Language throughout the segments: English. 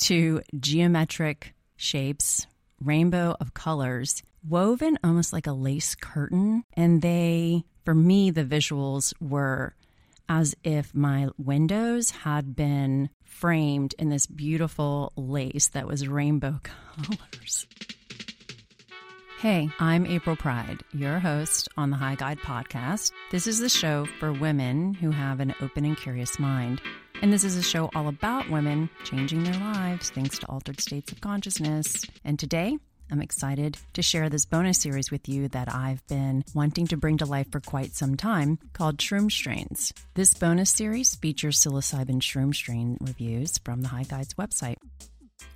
to geometric shapes, rainbow of colors, woven almost like a lace curtain. And they, for me, the visuals were as if my windows had been framed in this beautiful lace that was rainbow colors. Hey, I'm April Pride, your host on the High Guide podcast. This is the show for women who have an open and curious mind. And this is a show all about women changing their lives thanks to altered states of consciousness. And today, I'm excited to share this bonus series with you that I've been wanting to bring to life for quite some time called Shroom Strains. This bonus series features psilocybin shroom strain reviews from the High Guides website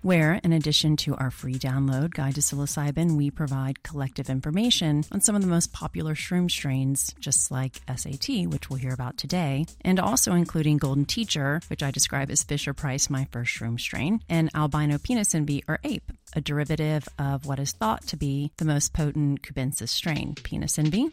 where, in addition to our free download guide to psilocybin, we provide collective information on some of the most popular shroom strains, just like SAT, which we'll hear about today, and also including Golden Teacher, which I describe as Fisher Price, my first shroom strain, and albino penis envy or ape, a derivative of what is thought to be the most potent cubensis strain, penis envy.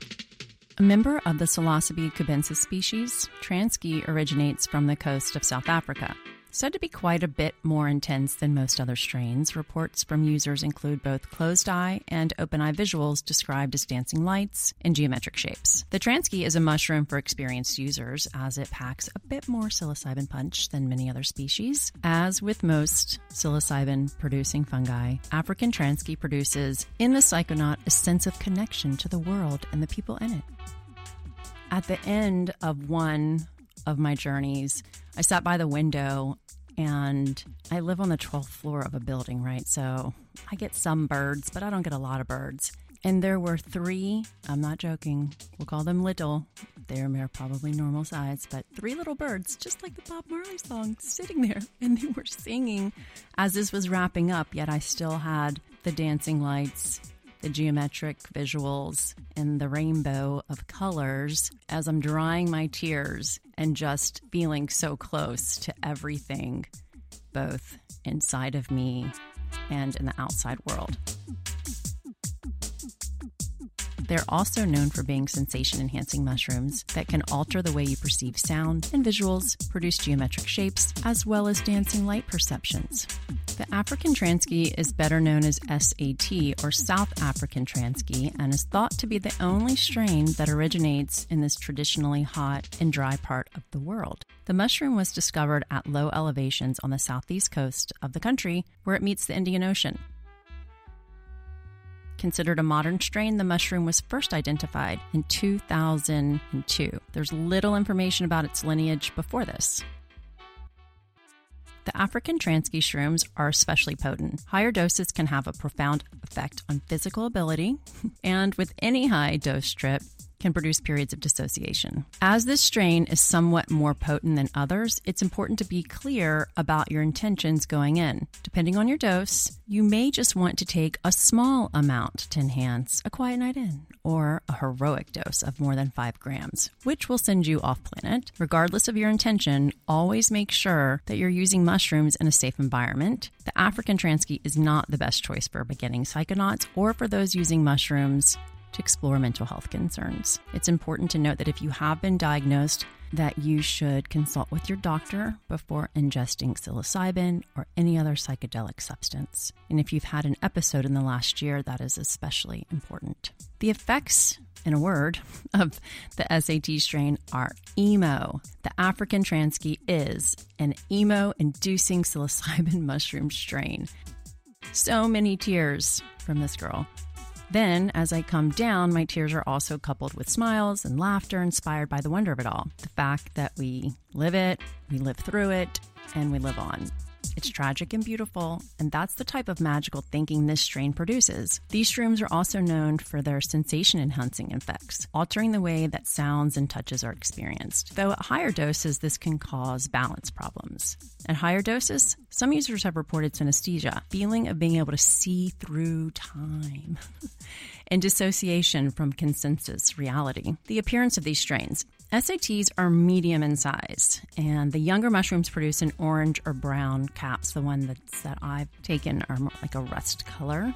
A member of the Psilocybe cubensis species, Transkei originates from the coast of South Africa. Said to be quite a bit more intense than most other strains, reports from users include both closed eye and open eye visuals described as dancing lights and geometric shapes. The Transkei is a mushroom for experienced users as it packs a bit more psilocybin punch than many other species. As with most psilocybin producing fungi, African Transkei produces in the psychonaut a sense of connection to the world and the people in it. At the end of one of my journeys, I sat by the window and I live on the 12th floor of a building, right? So I get some birds, but I don't get a lot of birds. And there were three, I'm not joking, we'll call them little. They're probably normal size, but three little birds, just like the Bob Marley song, sitting there. And they were singing as this was wrapping up, yet I still had the dancing lights the geometric visuals and the rainbow of colors as I'm drying my tears and just feeling so close to everything, both inside of me and in the outside world. They're also known for being sensation enhancing mushrooms that can alter the way you perceive sound and visuals, produce geometric shapes, as well as dancing light perceptions. The African Transkei is better known as SAT or South African Transkei and is thought to be the only strain that originates in this traditionally hot and dry part of the world. The mushroom was discovered at low elevations on the southeast coast of the country where it meets the Indian Ocean. Considered a modern strain, the mushroom was first identified in 2002. There's little information about its lineage before this. The African Transkei shrooms are especially potent. Higher doses can have a profound effect on physical ability, and with any high dose trip, can produce periods of dissociation. As this strain is somewhat more potent than others, it's important to be clear about your intentions going in. Depending on your dose, you may just want to take a small amount to enhance a quiet night in or a heroic dose of more than 5 grams, which will send you off planet. Regardless of your intention, always make sure that you're using mushrooms in a safe environment. The African Transkei is not the best choice for beginning psychonauts or for those using mushrooms to explore mental health concerns. It's important to note that if you have been diagnosed, that you should consult with your doctor before ingesting psilocybin or any other psychedelic substance. And if you've had an episode in the last year, that is especially important. The effects, in a word, of the SAT strain are emo. The African Transkei is an emo inducing psilocybin mushroom strain. So many tears from this girl. Then, as I come down, my tears are also coupled with smiles and laughter inspired by the wonder of it all. The fact that we live it, we live through it, and we live on. It's tragic and beautiful, and that's the type of magical thinking this strain produces. These shrooms are also known for their sensation enhancing effects, altering the way that sounds and touches are experienced. Though at higher doses, this can cause balance problems. At higher doses, Some users have reported synesthesia, feeling of being able to see through time, and dissociation from consensus reality. The appearance of these strains. SATs are medium in size, and the younger mushrooms produce an orange or brown caps. The one that's, that I've taken are more like a rust color.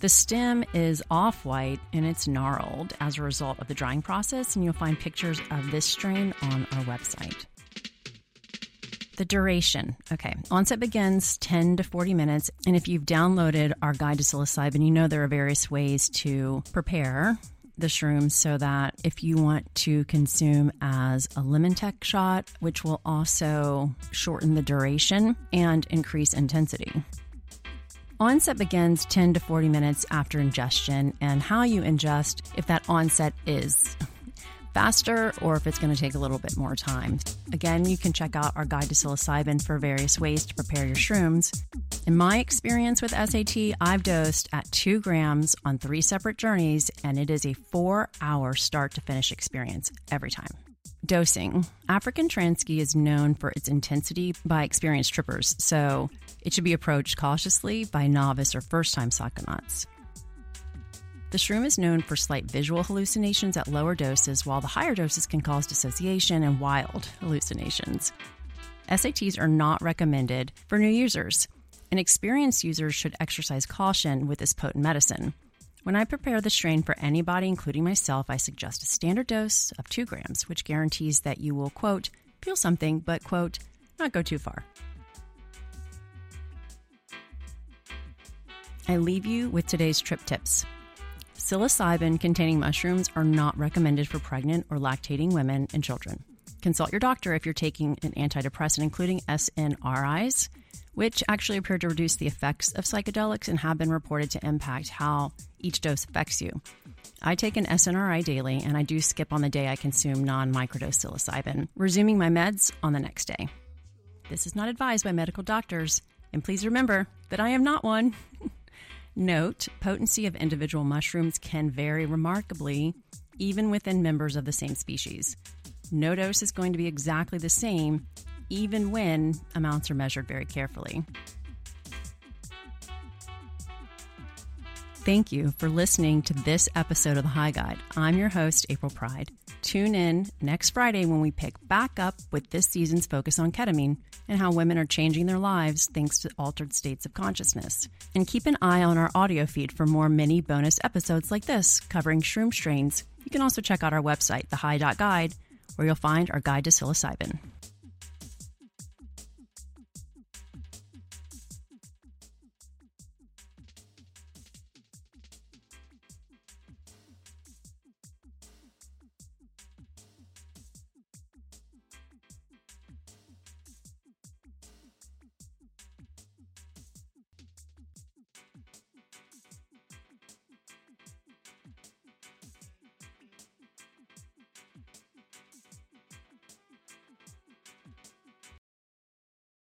The stem is off white and it's gnarled as a result of the drying process, and you'll find pictures of this strain on our website. The duration. Okay. Onset begins 10 to 40 minutes. And if you've downloaded our guide to psilocybin, you know there are various ways to prepare the shrooms so that if you want to consume as a lemon tech shot, which will also shorten the duration and increase intensity. Onset begins 10 to 40 minutes after ingestion, and how you ingest, if that onset is faster or if it's going to take a little bit more time. Again, you can check out our guide to psilocybin for various ways to prepare your shrooms. In my experience with SAT, I've dosed at two grams on three separate journeys, and it is a four hour start to finish experience every time. Dosing. African Transkei is known for its intensity by experienced trippers, so it should be approached cautiously by novice or first time psychonauts. The shroom is known for slight visual hallucinations at lower doses, while the higher doses can cause dissociation and wild hallucinations. SATs are not recommended for new users, and experienced users should exercise caution with this potent medicine. When I prepare the strain for anybody, including myself, I suggest a standard dose of 2 grams, which guarantees that you will, quote, feel something, but, quote, not go too far. I leave you with today's trip tips. Psilocybin containing mushrooms are not recommended for pregnant or lactating women and children. Consult your doctor if you're taking an antidepressant, including SNRIs, which actually appear to reduce the effects of psychedelics and have been reported to impact how each dose affects you. I take an SNRI daily, and I do skip on the day I consume non microdose psilocybin, resuming my meds on the next day. This is not advised by medical doctors, and please remember that I am not one. Note, potency of individual mushrooms can vary remarkably even within members of the same species. No dose is going to be exactly the same, even when amounts are measured very carefully. Thank you for listening to this episode of the High Guide. I'm your host, April Pride. Tune in next Friday when we pick back up with this season's focus on ketamine and how women are changing their lives thanks to altered states of consciousness. And keep an eye on our audio feed for more mini bonus episodes like this covering shroom strains. You can also check out our website, thehigh.guide, where you'll find our guide to psilocybin.